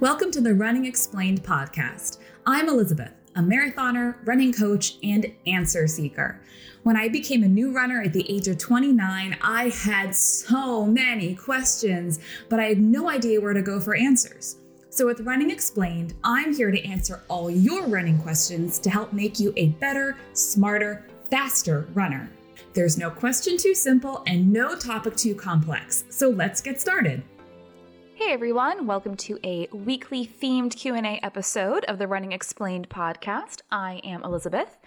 Welcome to the Running Explained podcast. I'm Elizabeth, a marathoner, running coach, and answer seeker. When I became a new runner at the age of 29, I had so many questions, but I had no idea where to go for answers. So, with Running Explained, I'm here to answer all your running questions to help make you a better, smarter, faster runner. There's no question too simple and no topic too complex. So, let's get started. Hey everyone, welcome to a weekly themed Q&A episode of the Running Explained podcast. I am Elizabeth.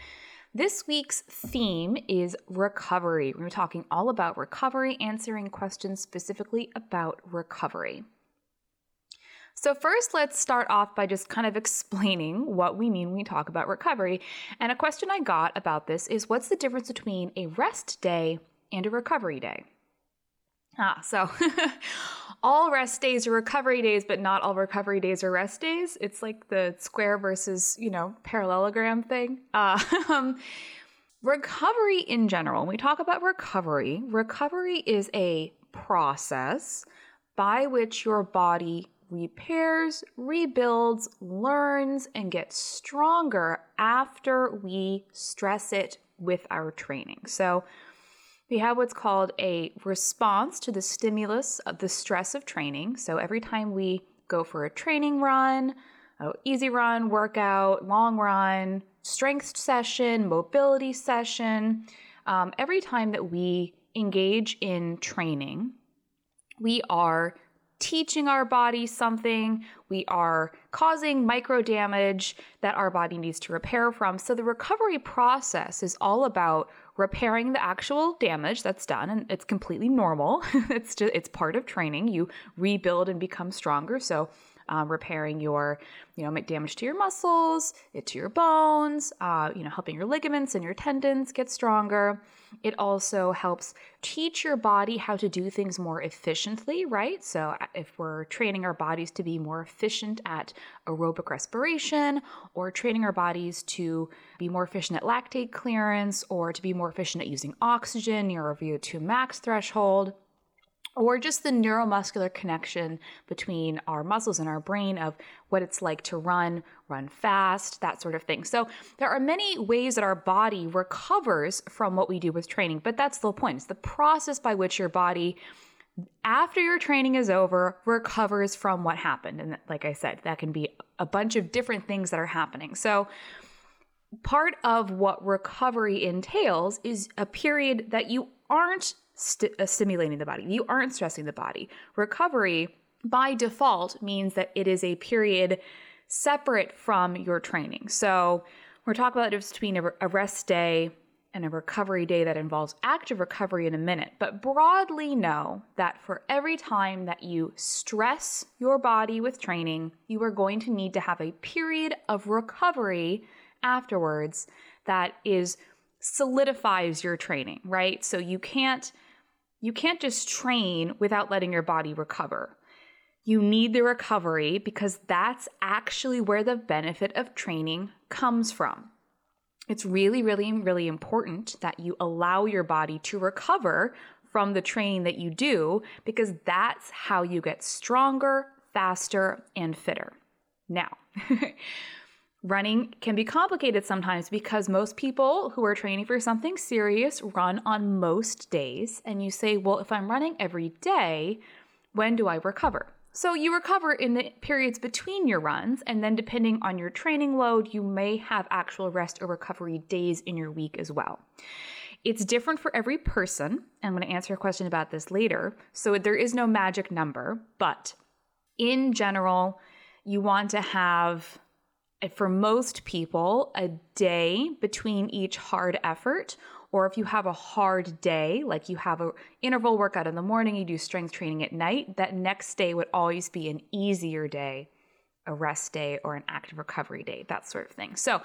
This week's theme is recovery. We're talking all about recovery, answering questions specifically about recovery. So, first, let's start off by just kind of explaining what we mean when we talk about recovery. And a question I got about this is what's the difference between a rest day and a recovery day? Ah, so all rest days are recovery days, but not all recovery days are rest days. It's like the square versus, you know, parallelogram thing. Uh, recovery in general, when we talk about recovery, recovery is a process by which your body repairs, rebuilds, learns, and gets stronger after we stress it with our training. So, we have what's called a response to the stimulus of the stress of training. So, every time we go for a training run, a easy run, workout, long run, strength session, mobility session, um, every time that we engage in training, we are teaching our body something, we are causing micro damage that our body needs to repair from. So the recovery process is all about repairing the actual damage that's done and it's completely normal. it's just it's part of training. You rebuild and become stronger. So um, repairing your, you know, damage to your muscles, it to your bones, uh, you know, helping your ligaments and your tendons get stronger. It also helps teach your body how to do things more efficiently, right? So uh, if we're training our bodies to be more efficient at aerobic respiration or training our bodies to be more efficient at lactate clearance or to be more efficient at using oxygen near our VO2 max threshold, or just the neuromuscular connection between our muscles and our brain of what it's like to run, run fast, that sort of thing. So there are many ways that our body recovers from what we do with training, but that's the point. It's the process by which your body after your training is over recovers from what happened and like i said that can be a bunch of different things that are happening so part of what recovery entails is a period that you aren't st- uh, stimulating the body. You aren't stressing the body. Recovery, by default, means that it is a period separate from your training. So we're talking about the between a, a rest day and a recovery day that involves active recovery in a minute. But broadly, know that for every time that you stress your body with training, you are going to need to have a period of recovery afterwards that is solidifies your training, right? So you can't you can't just train without letting your body recover. You need the recovery because that's actually where the benefit of training comes from. It's really, really, really important that you allow your body to recover from the training that you do because that's how you get stronger, faster, and fitter. Now, Running can be complicated sometimes because most people who are training for something serious run on most days. And you say, well, if I'm running every day, when do I recover? So you recover in the periods between your runs, and then depending on your training load, you may have actual rest or recovery days in your week as well. It's different for every person. I'm going to answer a question about this later. So there is no magic number, but in general, you want to have for most people, a day between each hard effort, or if you have a hard day, like you have a interval workout in the morning, you do strength training at night, that next day would always be an easier day, a rest day, or an active recovery day, that sort of thing. So,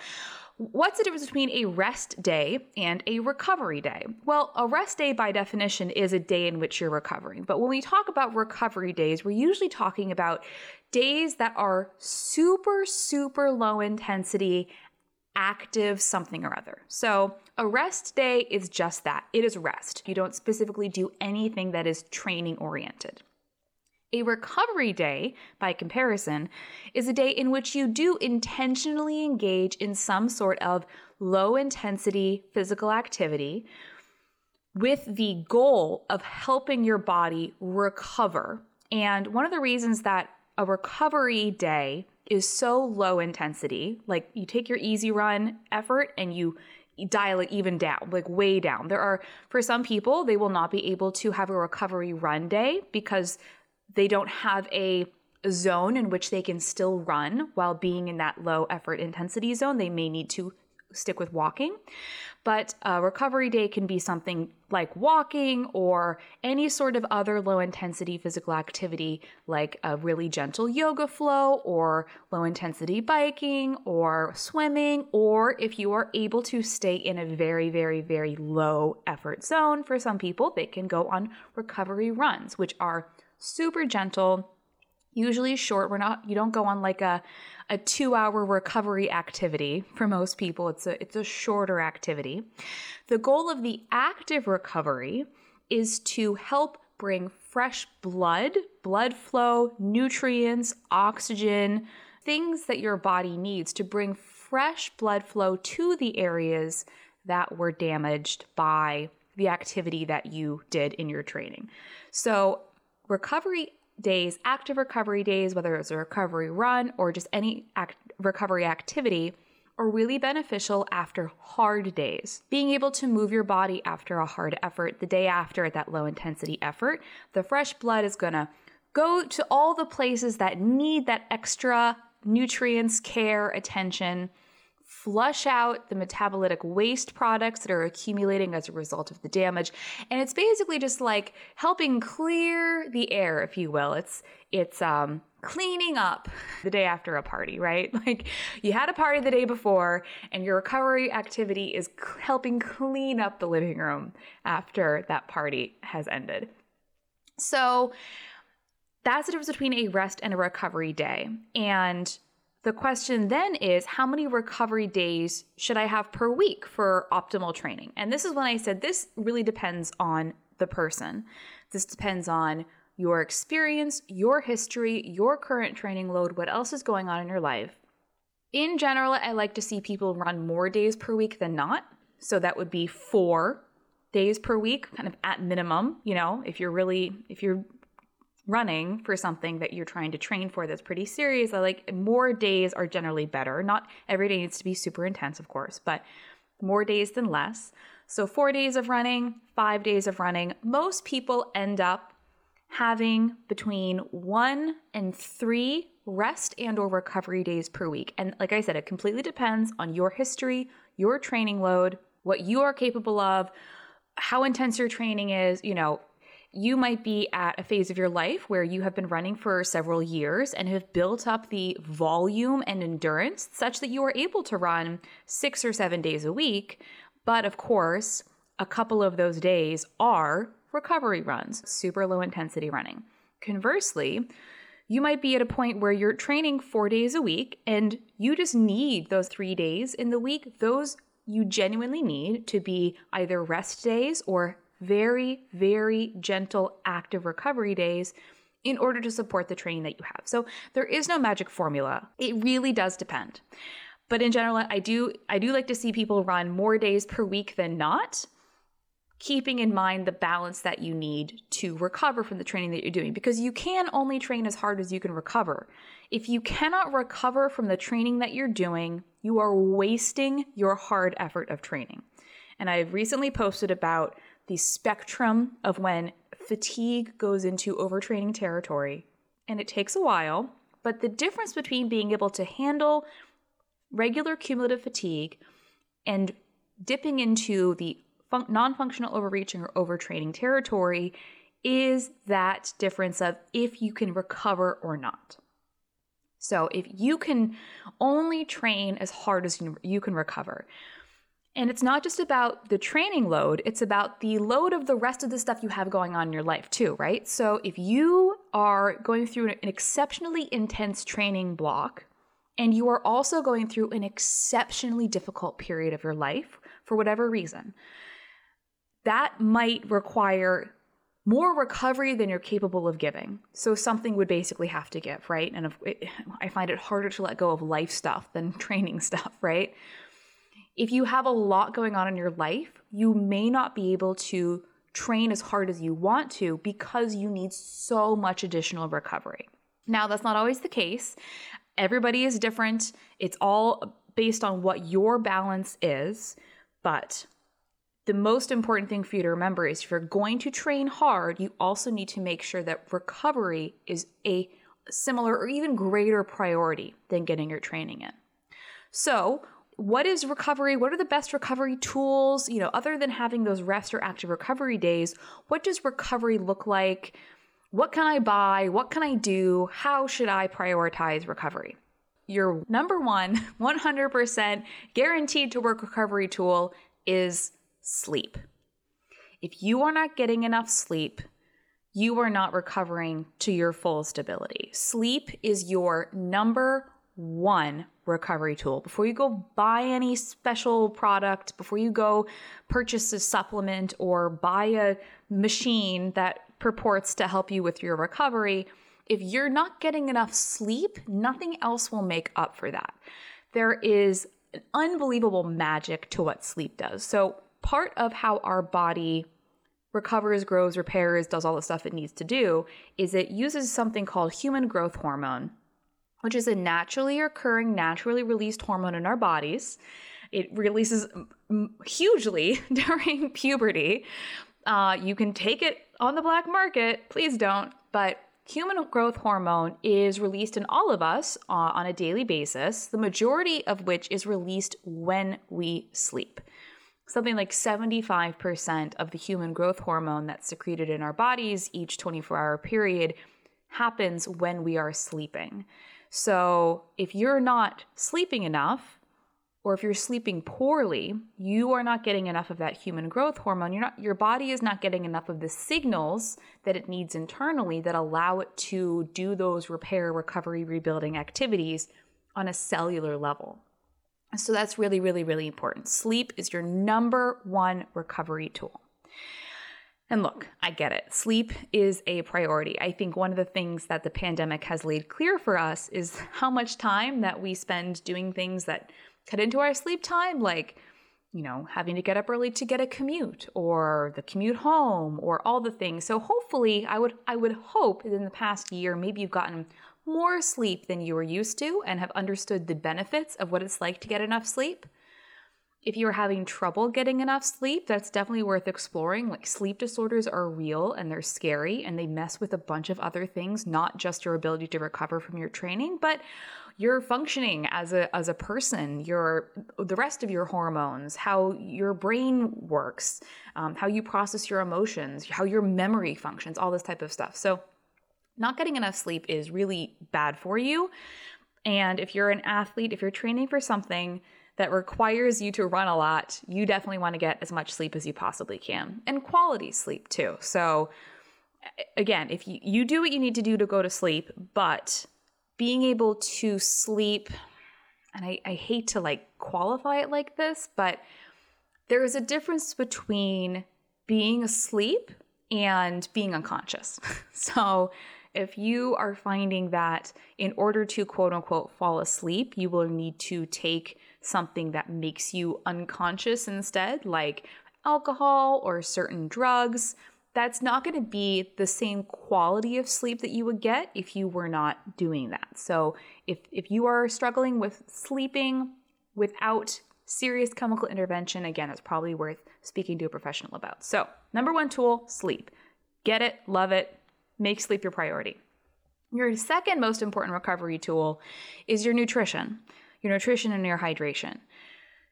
What's the difference between a rest day and a recovery day? Well, a rest day by definition is a day in which you're recovering. But when we talk about recovery days, we're usually talking about days that are super, super low intensity, active something or other. So a rest day is just that it is rest. You don't specifically do anything that is training oriented. A recovery day, by comparison, is a day in which you do intentionally engage in some sort of low intensity physical activity with the goal of helping your body recover. And one of the reasons that a recovery day is so low intensity, like you take your easy run effort and you dial it even down, like way down. There are, for some people, they will not be able to have a recovery run day because they don't have a zone in which they can still run while being in that low effort intensity zone. They may need to stick with walking. But a recovery day can be something like walking or any sort of other low intensity physical activity, like a really gentle yoga flow or low intensity biking or swimming, or if you are able to stay in a very, very, very low effort zone, for some people, they can go on recovery runs, which are super gentle. Usually short we're not you don't go on like a a 2 hour recovery activity for most people. It's a it's a shorter activity. The goal of the active recovery is to help bring fresh blood blood flow nutrients oxygen things that your body needs to bring fresh blood flow to the areas that were damaged by the activity that you did in your training. So recovery days, active recovery days, whether it's a recovery run or just any act- recovery activity, are really beneficial after hard days. Being able to move your body after a hard effort, the day after that low intensity effort, the fresh blood is gonna go to all the places that need that extra nutrients, care, attention flush out the metabolitic waste products that are accumulating as a result of the damage. And it's basically just like helping clear the air if you will. It's it's um cleaning up the day after a party right? Like you had a party the day before and your recovery activity is helping clean up the living room after that party has ended. So that's the difference between a rest and a recovery day. And the question then is how many recovery days should I have per week for optimal training? And this is when I said this really depends on the person. This depends on your experience, your history, your current training load, what else is going on in your life. In general, I like to see people run more days per week than not. So that would be four days per week, kind of at minimum. You know, if you're really, if you're running for something that you're trying to train for that's pretty serious, I like more days are generally better. Not every day needs to be super intense, of course, but more days than less. So, four days of running, five days of running. Most people end up having between one and three rest and or recovery days per week and like i said it completely depends on your history your training load what you are capable of how intense your training is you know you might be at a phase of your life where you have been running for several years and have built up the volume and endurance such that you are able to run six or seven days a week. But of course, a couple of those days are recovery runs, super low intensity running. Conversely, you might be at a point where you're training four days a week and you just need those three days in the week. Those you genuinely need to be either rest days or very, very gentle, active recovery days in order to support the training that you have. So there is no magic formula. It really does depend. But in general, I do I do like to see people run more days per week than not, keeping in mind the balance that you need to recover from the training that you're doing because you can only train as hard as you can recover. If you cannot recover from the training that you're doing, you are wasting your hard effort of training. And I've recently posted about the spectrum of when fatigue goes into overtraining territory. And it takes a while, but the difference between being able to handle regular cumulative fatigue and dipping into the fun- non functional overreaching or overtraining territory is that difference of if you can recover or not. So, if you can only train as hard as you can recover, and it's not just about the training load, it's about the load of the rest of the stuff you have going on in your life too, right? So if you are going through an exceptionally intense training block, and you are also going through an exceptionally difficult period of your life for whatever reason, that might require more recovery than you're capable of giving. So something would basically have to give, right? And if, it, I find it harder to let go of life stuff than training stuff, right? If you have a lot going on in your life, you may not be able to train as hard as you want to because you need so much additional recovery. Now, that's not always the case. Everybody is different. It's all based on what your balance is. But the most important thing for you to remember is if you're going to train hard, you also need to make sure that recovery is a similar or even greater priority than getting your training in. So, what is recovery? What are the best recovery tools? You know, other than having those rest or active recovery days, what does recovery look like? What can I buy? What can I do? How should I prioritize recovery? Your number one, 100% guaranteed to work recovery tool is sleep. If you are not getting enough sleep, you are not recovering to your full stability. Sleep is your number one recovery tool. Before you go buy any special product, before you go purchase a supplement or buy a machine that purports to help you with your recovery, if you're not getting enough sleep, nothing else will make up for that. There is an unbelievable magic to what sleep does. So, part of how our body recovers, grows, repairs, does all the stuff it needs to do is it uses something called human growth hormone, which is a naturally occurring, naturally released hormone in our bodies. It releases hugely during puberty. Uh, you can take it on the black market, please don't, but human growth hormone is released in all of us uh, on a daily basis, the majority of which is released when we sleep something like 75% of the human growth hormone that's secreted in our bodies each 24 hour period happens when we are sleeping. So if you're not sleeping enough, or if you're sleeping poorly, you are not getting enough of that human growth hormone. Not, your body is not getting enough of the signals that it needs internally that allow it to do those repair, recovery, rebuilding activities on a cellular level. So that's really, really, really important. Sleep is your number one recovery tool. And look, I get it. Sleep is a priority. I think one of the things that the pandemic has laid clear for us is how much time that we spend doing things that cut into our sleep time, like, you know, having to get up early to get a commute or the commute home or all the things. So hopefully, I would I would hope that in the past year maybe you've gotten more sleep than you were used to and have understood the benefits of what it's like to get enough sleep. If you're having trouble getting enough sleep, that's definitely worth exploring. Like sleep disorders are real and they're scary and they mess with a bunch of other things, not just your ability to recover from your training, but your functioning as a as a person, your the rest of your hormones, how your brain works, um, how you process your emotions, how your memory functions, all this type of stuff. So not getting enough sleep is really bad for you. And if you're an athlete, if you're training for something that requires you to run a lot, you definitely want to get as much sleep as you possibly can and quality sleep too. So, again, if you, you do what you need to do to go to sleep, but being able to sleep, and I, I hate to like qualify it like this, but there is a difference between being asleep and being unconscious. so, if you are finding that in order to quote unquote fall asleep, you will need to take something that makes you unconscious instead, like alcohol or certain drugs, that's not going to be the same quality of sleep that you would get if you were not doing that. So, if, if you are struggling with sleeping without serious chemical intervention, again, it's probably worth speaking to a professional about. So, number one tool sleep. Get it, love it, make sleep your priority. Your second most important recovery tool is your nutrition, your nutrition and your hydration.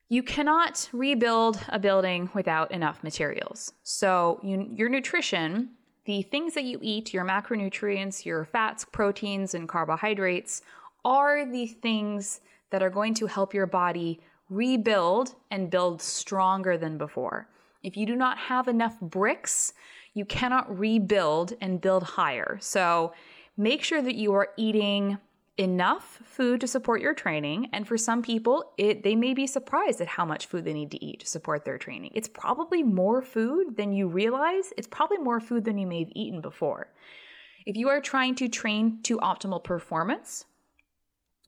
You cannot rebuild a building without enough materials. So, you, your nutrition, the things that you eat, your macronutrients, your fats, proteins, and carbohydrates, are the things that are going to help your body rebuild and build stronger than before. If you do not have enough bricks, you cannot rebuild and build higher. So make sure that you are eating enough food to support your training. And for some people it they may be surprised at how much food they need to eat to support their training. It's probably more food than you realize. It's probably more food than you may have eaten before. If you are trying to train to optimal performance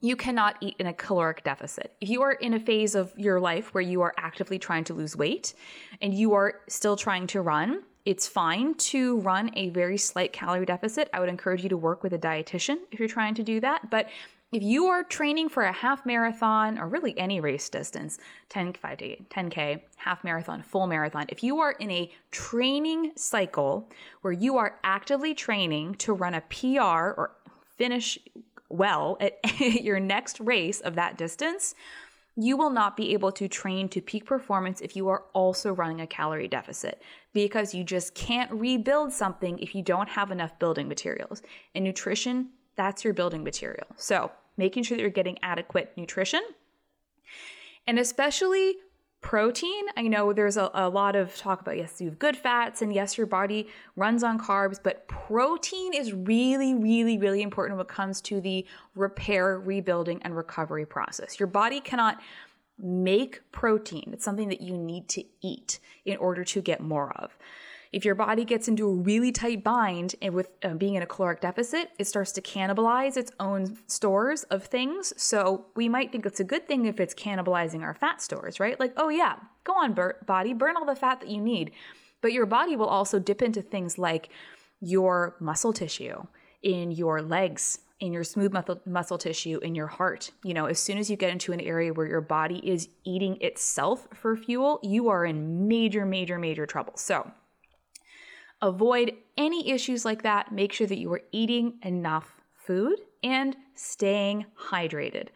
you cannot eat in a caloric deficit. If you are in a phase of your life where you are actively trying to lose weight and you are still trying to run, it's fine to run a very slight calorie deficit. I would encourage you to work with a dietitian if you're trying to do that. But if you are training for a half marathon or really any race distance 10 5k 10k half marathon full marathon if you are in a training cycle where you are actively training to run a pr or finish well at your next race of that distance you will not be able to train to peak performance if you are also running a calorie deficit because you just can't rebuild something if you don't have enough building materials. And nutrition, that's your building material. So, making sure that you're getting adequate nutrition and especially protein. I know there's a, a, lot of talk about yes, you have good fats, and yes, your body runs on carbs, but protein is really, really, really important when it comes to the repair, rebuilding, and recovery process. Your body cannot make protein, it's something that you need to eat in order to get more of. If your body gets into a really tight bind and with uh, being in a caloric deficit, it starts to cannibalize its own stores of things. So we might think it's a good thing if it's cannibalizing our fat stores, right? Like, oh yeah, go on, body, burn all the fat that you need. But your body will also dip into things like your muscle tissue, in your legs, in your smooth muscle, muscle tissue, in your heart. You know, as soon as you get into an area where your body is eating itself for fuel, you are in major, major, major trouble. So, Avoid any issues like that. Make sure that you are eating enough food and staying hydrated.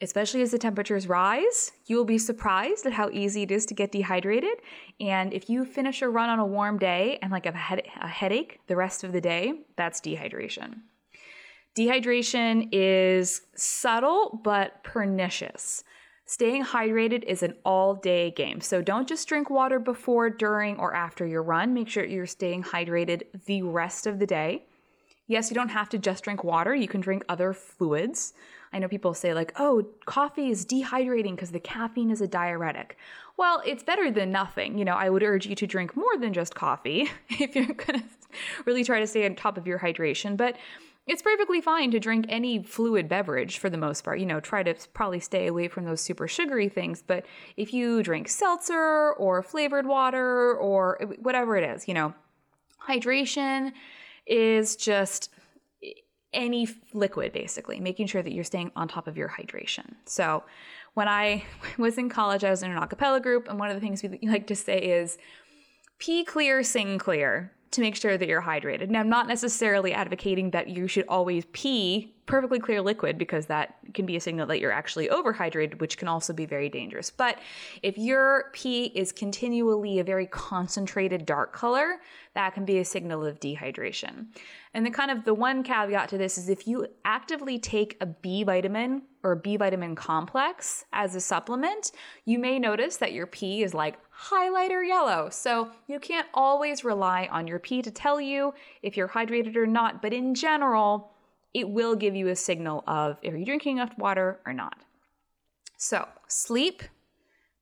Especially as the temperatures rise, you will be surprised at how easy it is to get dehydrated. And if you finish a run on a warm day and like a, head- a headache the rest of the day, that's dehydration. Dehydration is subtle but pernicious. Staying hydrated is an all day game. So don't just drink water before, during, or after your run. Make sure you're staying hydrated the rest of the day. Yes, you don't have to just drink water, you can drink other fluids. I know people say, like, oh, coffee is dehydrating because the caffeine is a diuretic. Well, it's better than nothing. You know, I would urge you to drink more than just coffee if you're going to really try to stay on top of your hydration. But it's perfectly fine to drink any fluid beverage for the most part. You know, try to probably stay away from those super sugary things. But if you drink seltzer or flavored water or whatever it is, you know, hydration is just any liquid basically, making sure that you're staying on top of your hydration. So when I was in college, I was in an acapella group, and one of the things we like to say is pee clear, sing clear to make sure that you're hydrated. Now, I'm not necessarily advocating that you should always pee perfectly clear liquid because that can be a signal that you're actually overhydrated, which can also be very dangerous. But if your pee is continually a very concentrated dark color, that can be a signal of dehydration. And the kind of the one caveat to this is if you actively take a B vitamin or a B vitamin complex as a supplement, you may notice that your pee is like highlighter yellow. So you can't always rely on your pee to tell you if you're hydrated or not, but in general, it will give you a signal of are you drinking enough water or not. So, sleep,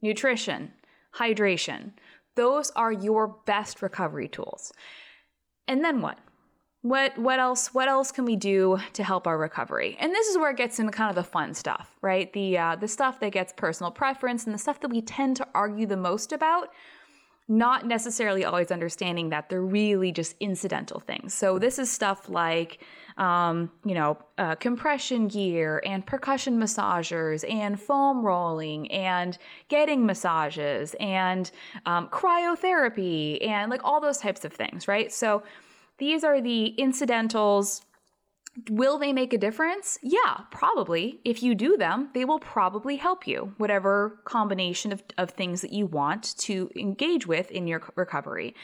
nutrition, hydration, those are your best recovery tools. And then what? What what else what else can we do to help our recovery? And this is where it gets into kind of the fun stuff, right? The uh, the stuff that gets personal preference and the stuff that we tend to argue the most about not necessarily always understanding that they're really just incidental things. So this is stuff like, um, you know, uh, compression gear and percussion massagers and foam rolling and getting massages and um, cryotherapy and like all those types of things, right? So these are the incidentals Will they make a difference? Yeah, probably. If you do them, they will probably help you, whatever combination of, of things that you want to engage with in your recovery.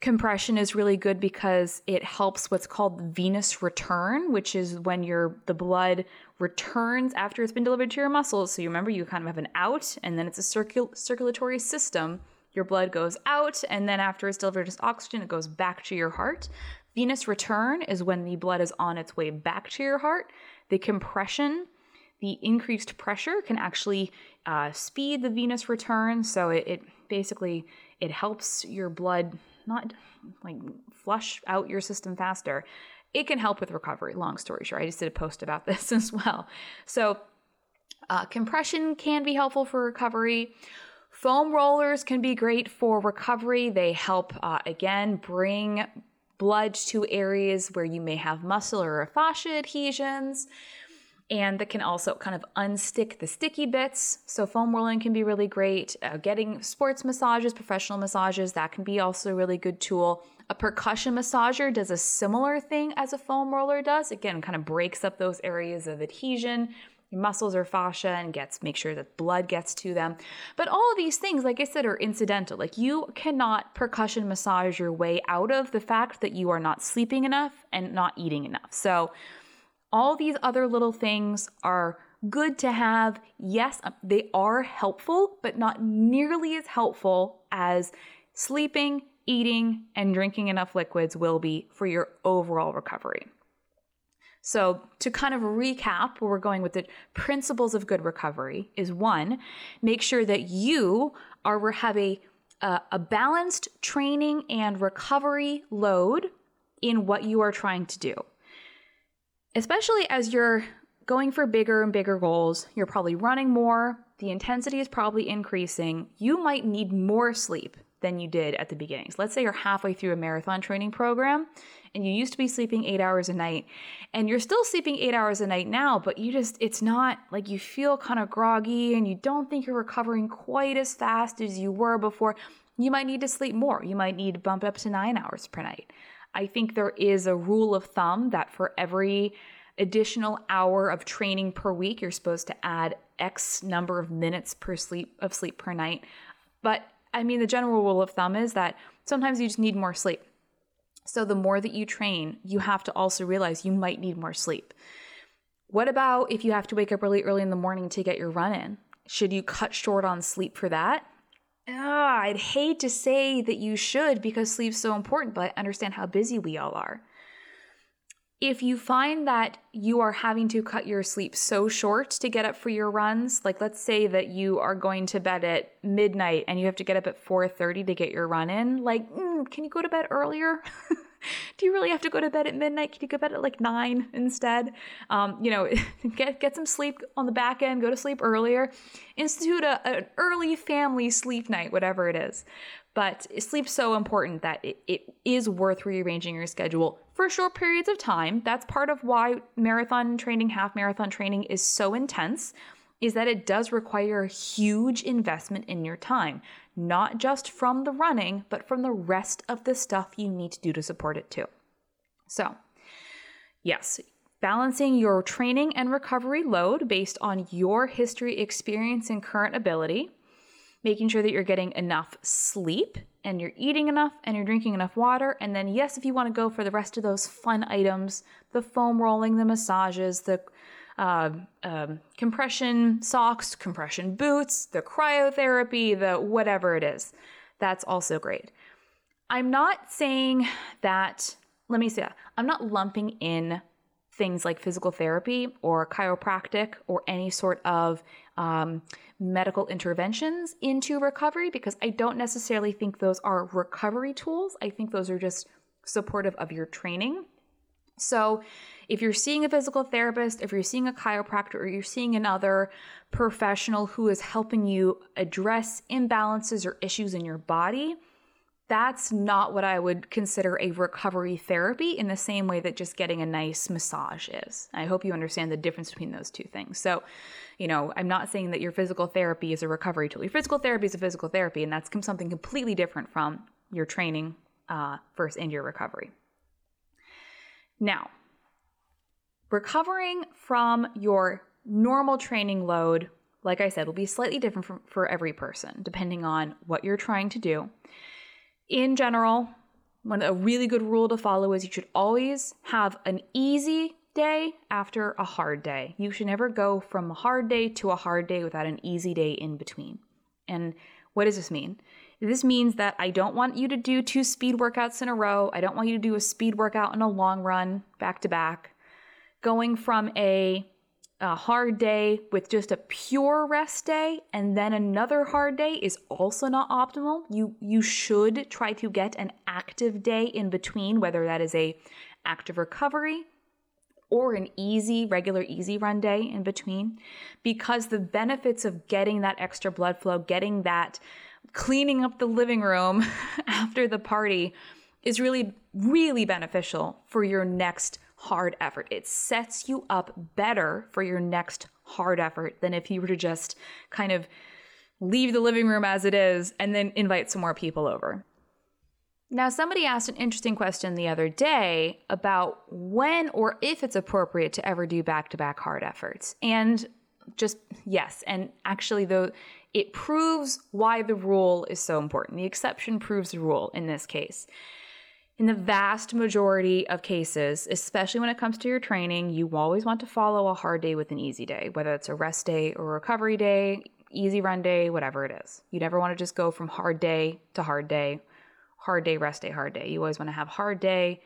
Compression is really good because it helps what's called venous return, which is when your the blood returns after it's been delivered to your muscles. So you remember you kind of have an out and then it's a circul- circulatory system. Your blood goes out and then after it's delivered as oxygen, it goes back to your heart. Venous return is when the blood is on its way back to your heart. the compression, the increased pressure can actually uh, speed the venous return. So it, it basically it helps your blood not like flush out your system faster. It can help with recovery. Long story short, I just did a post about this as well. So uh, compression can be helpful for recovery. Foam rollers can be great for recovery. They help, uh, again, bring blood to areas where you may have muscle or fascia adhesions. And that can also kind of unstick the sticky bits. So, foam rolling can be really great. Uh, getting sports massages, professional massages, that can be also a really good tool. A percussion massager does a similar thing as a foam roller does. Again, kind of breaks up those areas of adhesion your muscles or fascia and gets make sure that blood gets to them. But all of these things, like I said, are incidental. Like you cannot percussion massage your way out of the fact that you are not sleeping enough and not eating enough. So all these other little things are good to have. Yes, um, they are helpful, but not nearly as helpful as sleeping, eating, and drinking enough liquids will be for your overall recovery. So, to kind of recap where we're going with the principles of good recovery is one, make sure that you are have a a balanced training and recovery load in what you are trying to do. Especially as you're going for bigger and bigger goals, you're probably running more, the intensity is probably increasing. You might need more sleep than you did at the beginning. So let's say you're halfway through a marathon training program and you used to be sleeping eight hours a night and you're still sleeping eight hours a night now, but you just, it's not like you feel kind of groggy and you don't think you're recovering quite as fast as you were before. You might need to sleep more. You might need to bump up to nine hours per night. I think there is a rule of thumb that for every additional hour of training per week, you're supposed to add X number of minutes per sleep of sleep per night. But I mean, the general rule of thumb is that sometimes you just need more sleep. So the more that you train, you have to also realize you might need more sleep. What about if you have to wake up really early in the morning to get your run in? Should you cut short on sleep for that? Oh, I'd hate to say that you should because sleep's so important, but understand how busy we all are if you find that you are having to cut your sleep so short to get up for your runs like let's say that you are going to bed at midnight and you have to get up at 4.30 to get your run in like mm, can you go to bed earlier? Do you really have to go to bed at midnight? Can you go to bed at like 9 instead? Um, you know get, get some sleep on the back end go to sleep earlier. Institute a, an early family sleep night whatever it is but sleep's so important that it, it is worth rearranging your schedule for short periods of time. That's part of why marathon training, half marathon training is so intense, is that it does require a huge investment in your time, not just from the running, but from the rest of the stuff you need to do to support it too. So, yes, balancing your training and recovery load based on your history, experience, and current ability making sure that you're getting enough sleep and you're eating enough and you're drinking enough water. And then, yes, if you want to go for the rest of those fun items the foam rolling, the massages, the uh, um, compression socks, compression boots, the cryotherapy, the whatever it is, that's also great. I'm not saying that, let me say that, I'm not lumping in things like physical therapy or chiropractic or any sort of um, medical interventions into recovery because I don't necessarily think those are recovery tools. I think those are just supportive of your training. So, if you're seeing a physical therapist, if you're seeing a chiropractor, or you're seeing another professional who is helping you address imbalances or issues in your body, that's not what I would consider a recovery therapy in the same way that just getting a nice massage is. I hope you understand the difference between those two things. So, you know, I'm not saying that your physical therapy is a recovery tool. Your physical therapy is a physical therapy, and that's something completely different from your training uh, first and your recovery. Now, recovering from your normal training load, like I said, will be slightly different for, for every person, depending on what you're trying to do in general, one a really good rule to follow is you should always have an easy day after a hard day. You should never go from a hard day to a hard day without an easy day in between. And what does this mean? This means that I don't want you to do two speed workouts in a row. I don't want you to do a speed workout and a long run back to back. going from a, a hard day with just a pure rest day and then another hard day is also not optimal. You you should try to get an active day in between, whether that is a active recovery or an easy, regular easy run day in between, because the benefits of getting that extra blood flow, getting that cleaning up the living room after the party is really, really beneficial for your next hard effort. It sets you up better for your next hard effort than if you were to just kind of leave the living room as it is and then invite some more people over. Now, somebody asked an interesting question the other day about when or if it's appropriate to ever do back to back hard efforts. And just yes, and actually, though, it proves why the rule is so important. The exception proves the rule in this case. In the vast majority of cases, especially when it comes to your training, you always want to follow a hard day with an easy day, whether it's a rest day or recovery day, easy run day, whatever it is. You never want to just go from hard day to hard day hard day, rest day, hard day. You always want to have hard day,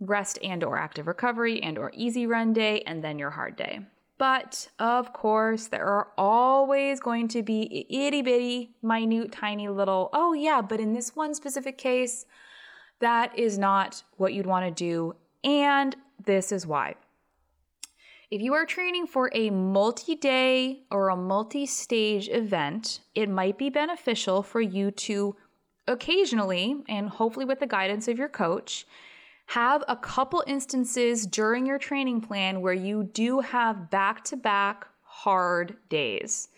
rest and or active recovery and or easy run day and then your hard day. But of course, there are always going to be itty bitty, minute, tiny little, oh yeah, but in this one specific case, that is not what you'd want to do. And this is why. If you are training for a multi day or a multi stage event, it might be beneficial for you to occasionally, and hopefully with the guidance of your coach, have a couple instances during your training plan where you do have back to back hard days.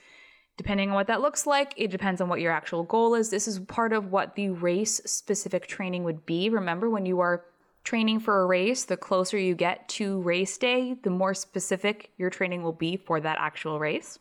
Depending on what that looks like, it depends on what your actual goal is. This is part of what the race specific training would be. Remember, when you are training for a race, the closer you get to race day, the more specific your training will be for that actual race.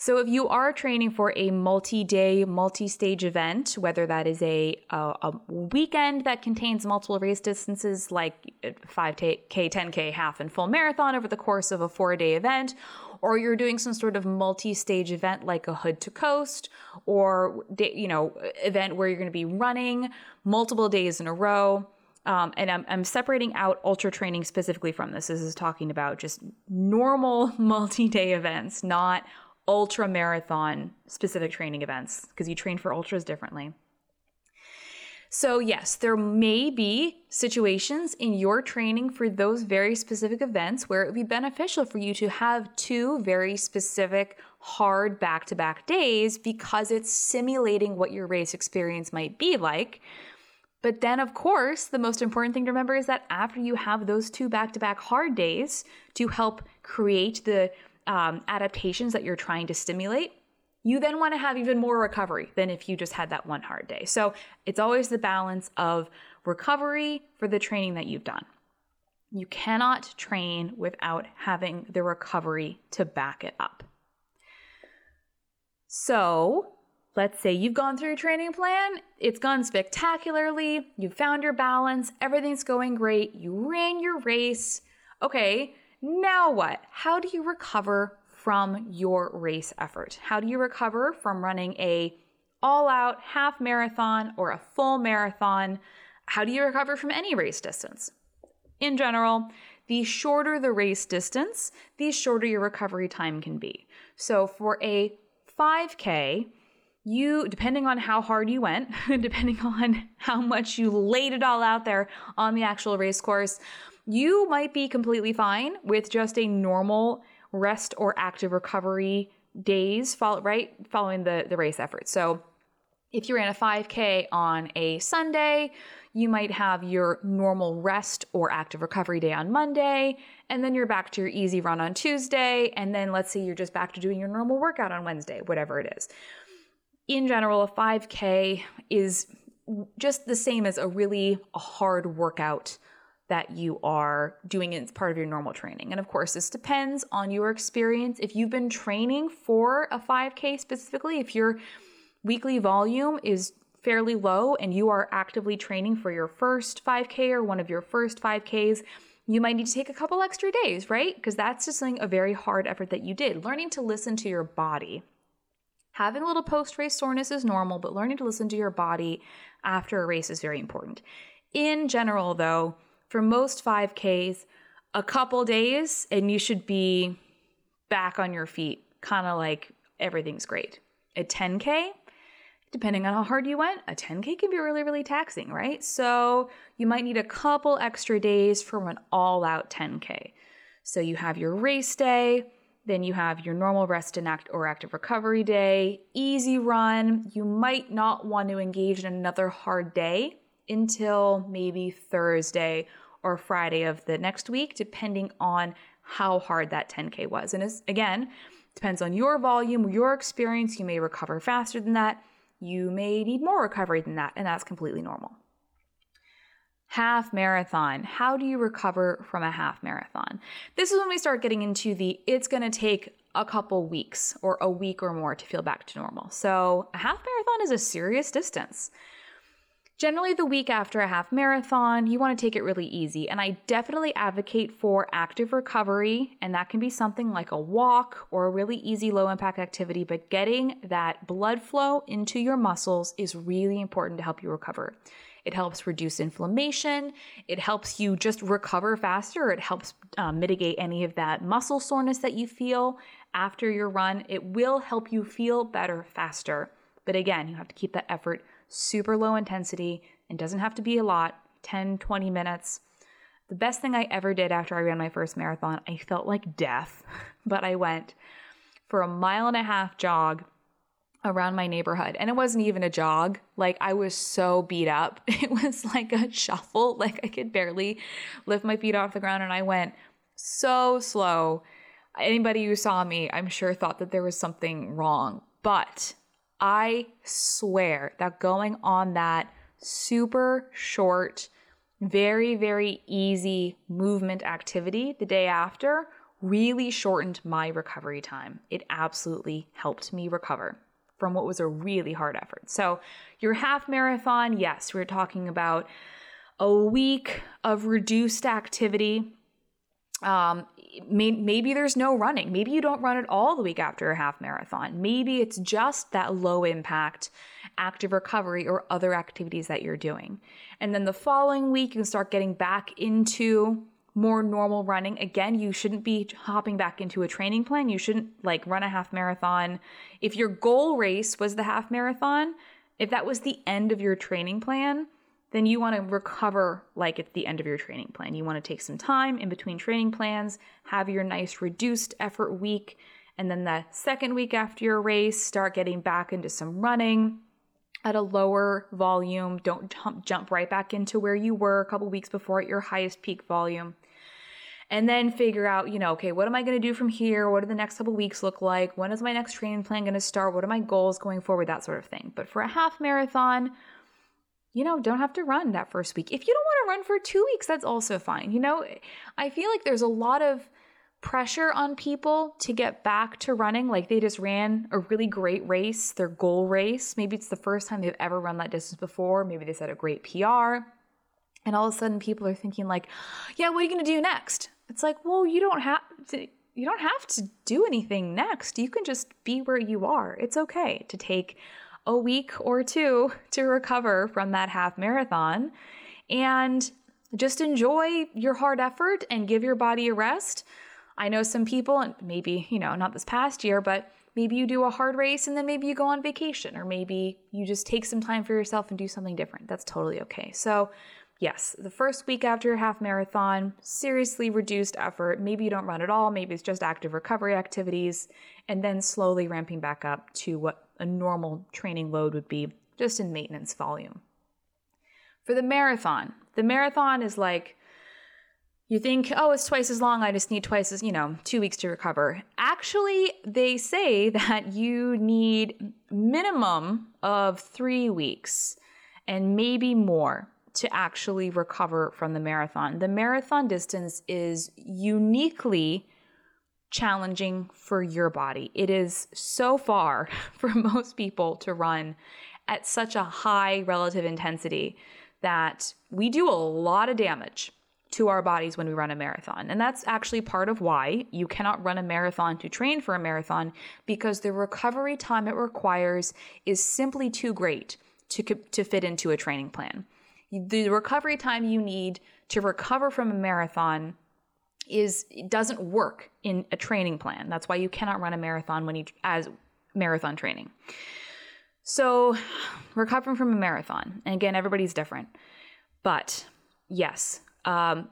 So, if you are training for a multi day, multi stage event, whether that is a, a, a, weekend that contains multiple race distances like 5K, 10K, half, and full marathon over the course of a four day event, or you're doing some sort of multi stage event like a hood to coast, or you know, event where you're going to be running multiple days in a row. Um, and I'm, I'm, separating out ultra training specifically from this. This is talking about just normal multi day events, not ultra marathon specific training events because you train for ultras differently. So, yes, there may be situations in your training for those very specific events where it would be beneficial for you to have two very specific, hard back to back days because it's simulating what your race experience might be like. But then, of course, the most important thing to remember is that after you have those two back to back hard days to help create the um, adaptations that you're trying to stimulate, you then want to have even more recovery than if you just had that one hard day. So it's always the balance of recovery for the training that you've done. You cannot train without having the recovery to back it up. So, let's say you've gone through your training plan, it's gone spectacularly, you found your balance, everything's going great, you ran your race. Okay, now what? How do you recover from your race effort? How do you recover from running a all out half marathon or a full marathon? How do you recover from any race distance? In general, the shorter the race distance, the shorter your recovery time can be. So for a 5K, you, depending on how hard you went, depending on how much you laid it all out there on the actual race course, you might be completely fine with just a normal rest or active recovery days follow, right following the the race effort. So if you ran a 5k on a Sunday, you might have your normal rest or active recovery day on Monday, and then you're back to your easy run on Tuesday, and then let's say you're just back to doing your normal workout on Wednesday, whatever it is. In general, a 5k is just the same as a really hard workout that you are doing as part of your normal training. And of course, this depends on your experience. If you've been training for a 5K specifically, if your weekly volume is fairly low and you are actively training for your first 5K or one of your first 5Ks, you might need to take a couple extra days, right? Because that's just something a very hard effort that you did. Learning to listen to your body. Having a little post race soreness is normal, but learning to listen to your body after a race is very important. In general, though, for most 5Ks, a couple days and you should be back on your feet, kind of like everything's great. A 10K, depending on how hard you went, a 10K can be really, really taxing, right? So you might need a couple extra days for an all out 10K. So you have your race day, then you have your normal rest and act or active recovery day, easy run. You might not want to engage in another hard day until maybe Thursday or Friday of the next week, depending on how hard that 10K was. And again, depends on your volume, your experience. You may recover faster than that. You may need more recovery than that, and that's completely normal. Half marathon. How do you recover from a half marathon? This is when we start getting into the it's going to take a couple weeks or a week or more to feel back to normal. So, a half marathon is a serious distance. Generally, the week after a half marathon, you want to take it really easy. And I definitely advocate for active recovery. And that can be something like a walk or a really easy low impact activity. But getting that blood flow into your muscles is really important to help you recover. It helps reduce inflammation. It helps you just recover faster. It helps uh, mitigate any of that muscle soreness that you feel after your run. It will help you feel better faster. But again, you have to keep that effort super low intensity and doesn't have to be a lot 10, 20 minutes. The best thing I ever did after I ran my first marathon, I felt like death, but I went for a mile and a half jog around my neighborhood. And it wasn't even a jog. Like I was so beat up. It was like a shuffle. Like I could barely lift my feet off the ground. And I went so slow. Anybody who saw me, I'm sure, thought that there was something wrong. But I swear that going on that super short, very, very easy movement activity the day after really shortened my recovery time. It absolutely helped me recover from what was a really hard effort. So, your half marathon, yes, we're talking about a week of reduced activity. Um, may, maybe there's no running. Maybe you don't run at all the week after a half marathon. Maybe it's just that low impact active recovery or other activities that you're doing. And then the following week, you can start getting back into more normal running. Again, you shouldn't be hopping back into a training plan. You shouldn't like run a half marathon. If your goal race was the half marathon, if that was the end of your training plan, then you want to recover like at the end of your training plan. You want to take some time in between training plans, have your nice reduced effort week, and then the second week after your race, start getting back into some running at a lower volume. Don't jump, jump right back into where you were a couple weeks before at your highest peak volume. And then figure out, you know, okay, what am I going to do from here? What do the next couple weeks look like? When is my next training plan going to start? What are my goals going forward? That sort of thing. But for a half marathon, you know, don't have to run that first week. If you don't want to run for two weeks, that's also fine. You know, I feel like there's a lot of pressure on people to get back to running. Like they just ran a really great race, their goal race. Maybe it's the first time they've ever run that distance before. Maybe they set a great PR. And all of a sudden people are thinking like, yeah, what are you going to do next? It's like, well, you don't have to you don't have to do anything next. You can just be where you are. It's okay to take a week or two to recover from that half marathon and just enjoy your hard effort and give your body a rest. I know some people, and maybe, you know, not this past year, but maybe you do a hard race and then maybe you go on vacation, or maybe you just take some time for yourself and do something different. That's totally okay. So, yes, the first week after a half marathon, seriously reduced effort. Maybe you don't run at all, maybe it's just active recovery activities, and then slowly ramping back up to what a normal training load would be just in maintenance volume. For the marathon, the marathon is like you think, oh, it's twice as long. I just need twice as, you know, two weeks to recover. Actually, they say that you need minimum of three weeks and maybe more to actually recover from the marathon. The marathon distance is uniquely challenging for your body. It is so far for most people to run at such a high relative intensity that we do a lot of damage to our bodies when we run a marathon. And that's actually part of why you cannot run a marathon to train for a marathon because the recovery time it requires is simply too great to, to fit into a training plan. The recovery time you need to recover from a marathon is doesn't work in a training plan. That's why you cannot run a marathon when you as marathon training. So, recovering from a marathon, and again, everybody's different, but yes, um,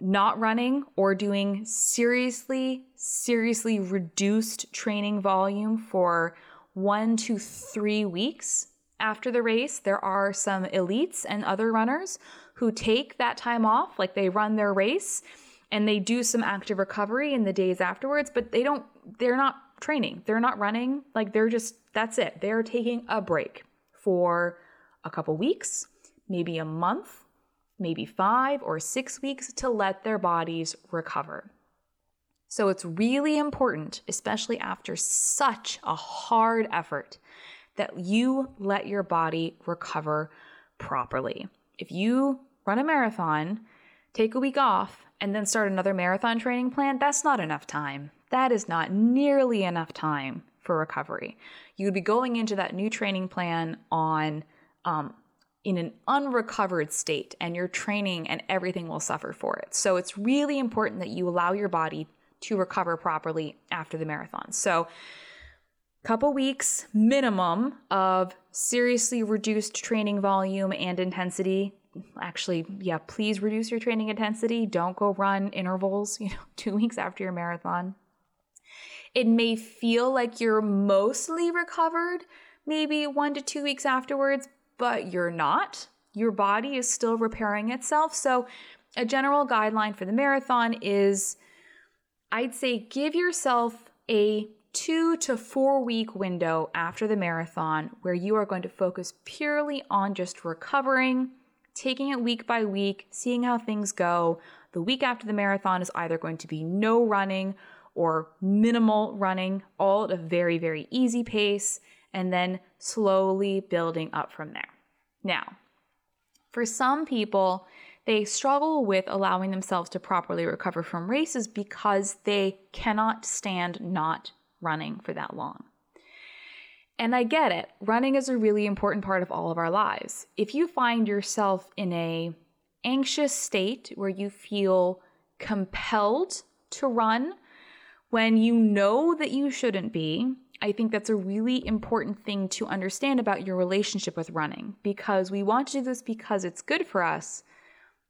not running or doing seriously, seriously reduced training volume for one to three weeks after the race. There are some elites and other runners who take that time off, like they run their race and they do some active recovery in the days afterwards, but they don't, they're not training, they're not running. Like they're just, that's it. They're taking a break for a couple weeks, maybe a month, maybe five or six weeks to let their bodies recover. So it's really important, especially after such a hard effort, that you let your body recover properly. If you run a marathon, take a week off, and then start another marathon training plan, that's not enough time. That is not nearly enough time for recovery. You would be going into that new training plan on um, in an unrecovered state, and your training and everything will suffer for it. So it's really important that you allow your body to recover properly after the marathon. So couple weeks minimum of seriously reduced training volume and intensity actually yeah please reduce your training intensity don't go run intervals you know 2 weeks after your marathon it may feel like you're mostly recovered maybe 1 to 2 weeks afterwards but you're not. Your body is still repairing itself. So, a general guideline for the marathon is I'd say give yourself a two to four week window after the marathon where you are going to focus purely on just recovering, taking it week by week, seeing how things go. The week after the marathon is either going to be no running or minimal running, all at a very, very easy pace and then slowly building up from there. Now, for some people, they struggle with allowing themselves to properly recover from races because they cannot stand not running for that long. And I get it. Running is a really important part of all of our lives. If you find yourself in a anxious state where you feel compelled to run when you know that you shouldn't be, I think that's a really important thing to understand about your relationship with running because we want to do this because it's good for us,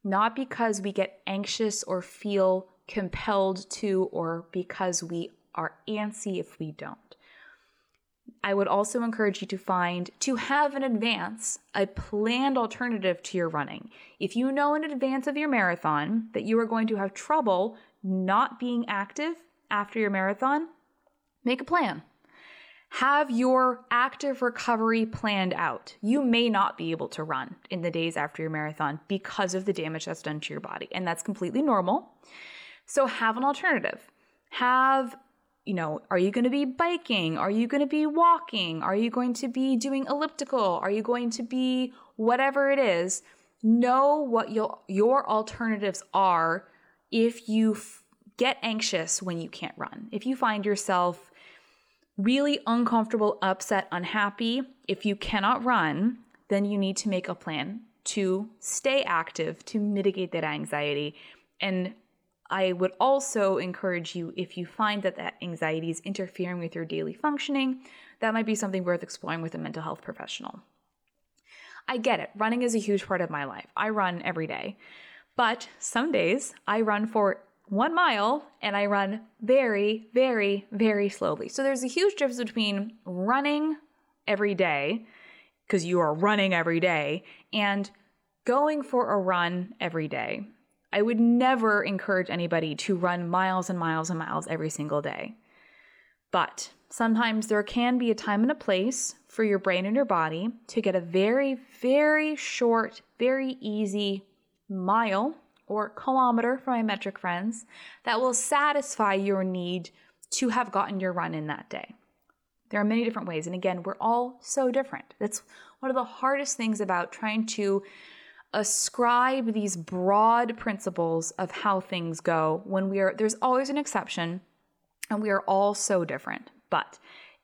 not because we get anxious or feel compelled to, or because we are antsy if we don't. I would also encourage you to find to have in advance a planned alternative to your running. If you know in advance of your marathon that you are going to have trouble not being active after your marathon, make a plan have your active recovery planned out. You may not be able to run in the days after your marathon because of the damage that's done to your body, and that's completely normal. So have an alternative. Have you know, are you going to be biking? Are you going to be walking? Are you going to be doing elliptical? Are you going to be whatever it is? Know what your your alternatives are if you f- get anxious when you can't run. If you find yourself really uncomfortable, upset, unhappy, if you cannot run, then you need to make a plan to stay active to mitigate that anxiety. And I would also encourage you if you find that that anxiety is interfering with your daily functioning, that might be something worth exploring with a mental health professional. I get it. Running is a huge part of my life. I run every day. But some days I run for one mile and I run very, very, very slowly. So there's a huge difference between running every day, because you are running every day, and going for a run every day. I would never encourage anybody to run miles and miles and miles every single day. But sometimes there can be a time and a place for your brain and your body to get a very, very short, very easy mile or kilometer for my metric friends that will satisfy your need to have gotten your run in that day. There are many different ways. And again, we're all so different. That's one of the hardest things about trying to ascribe these broad principles of how things go when we are, there's always an exception and we are all so different. But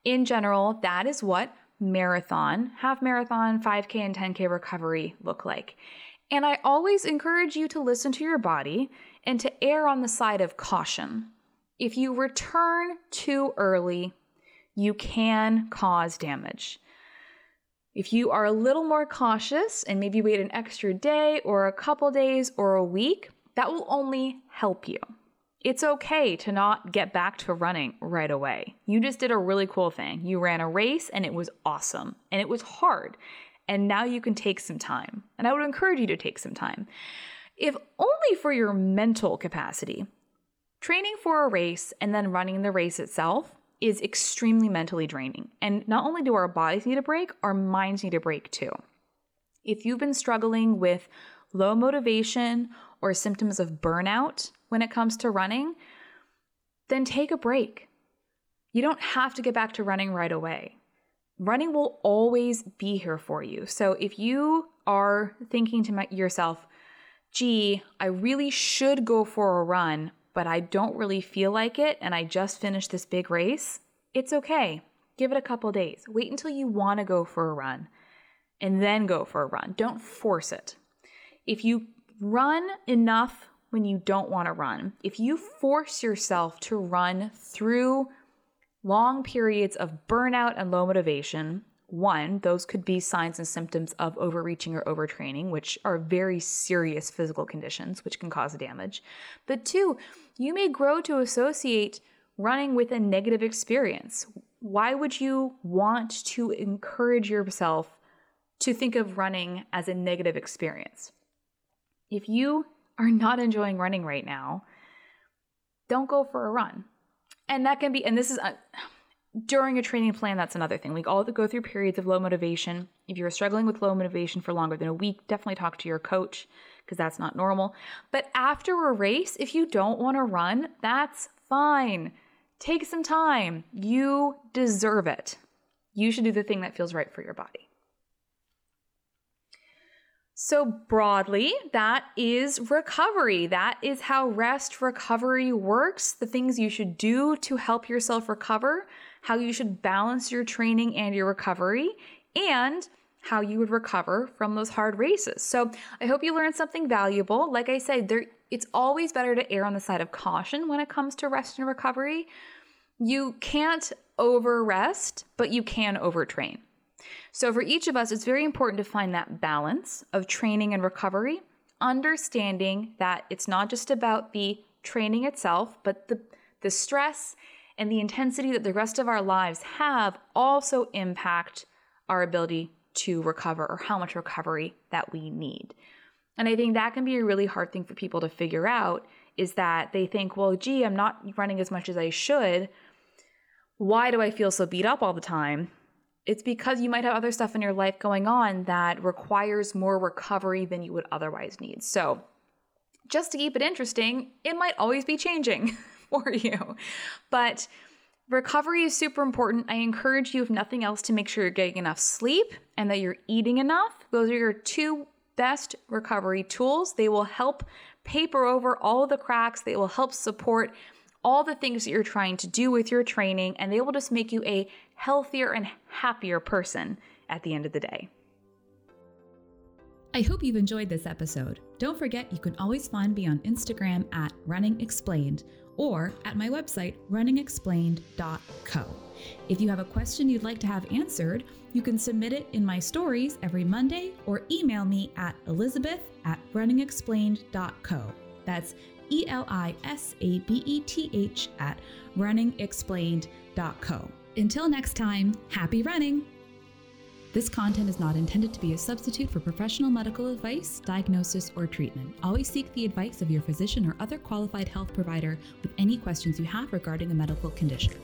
in general, that is what marathon, half marathon, 5K, and 10K recovery look like. And I always encourage you to listen to your body And to err on the side of caution, if you return too early, you can cause damage. If you are a little more cautious and maybe wait an extra day or a couple days or a week, that will only help you. It's okay to not get back to running right away. You just did a really cool thing. You ran a race and it was awesome and it was hard. And now you can take some time. And I would encourage you to take some time. If only for your mental capacity. Training for a race and then running the race itself is extremely mentally draining. And not only do our bodies need a break, our minds need a break too. If you've been struggling with low motivation or symptoms of burnout when it comes to running, then take a break. You don't have to get back to running right away. Running will always be here for you. So if you are thinking to yourself, gee, I really should go for a run, but I don't really feel like it and I just finished this big race, it's okay. Give it a couple days. Wait until you want to go for a run and then go for a run. Don't force it. If you run enough when you don't want to run, if you force yourself to run through long periods of burnout and low motivation, one, those could be signs and symptoms of overreaching or overtraining, which are very serious physical conditions which can cause damage. But two, you may grow to associate running with a negative experience. Why would you want to encourage yourself to think of running as a negative experience? If you are not enjoying running right now, don't go for a run. And that can be, and this is, a, during a training plan, that's another thing. We all go through periods of low motivation. If you're struggling with low motivation for longer than a week, definitely talk to your coach because that's not normal. But after a race, if you don't want to run, that's fine. Take some time. You deserve it. You should do the thing that feels right for your body. So, broadly, that is recovery. That is how rest recovery works, the things you should do to help yourself recover how you should balance your training and your recovery, and how you would recover from those hard races. So I hope you learned something valuable. Like I said, there it's always better to err on the side of caution when it comes to rest and recovery. You can't over rest, but you can overtrain. So for each of us, it's very important to find that balance of training and recovery, understanding that it's not just about the training itself, but the the stress and the intensity that the rest of our lives have also impact our ability to recover or how much recovery that we need. And I think that can be a really hard thing for people to figure out is that they think, well, gee, I'm not running as much as I should. Why do I feel so beat up all the time? It's because you might have other stuff in your life going on that requires more recovery than you would otherwise need. So, just to keep it interesting, it might always be changing. for you. But recovery is super important. I encourage you, if nothing else, to make sure you're getting enough sleep and that you're eating enough. Those are your two best recovery tools. They will help paper over all the cracks, they will help support all the things that you're trying to do with your training, and they will just make you a healthier and happier person at the end of the day. I hope you've enjoyed this episode. Don't forget you can always find me on Instagram at Running Explained or at my website, runningexplained.co. If you have a question you'd like to have answered, you can submit it in my stories every Monday or email me at elisabeth at runningexplained.co. That's E L I S A B E T H at runningexplained.co. Until next time, happy running! This content is not intended to be a substitute for professional medical advice, diagnosis, or treatment. Always seek the advice of your physician or other qualified health provider with any questions you have regarding a medical condition.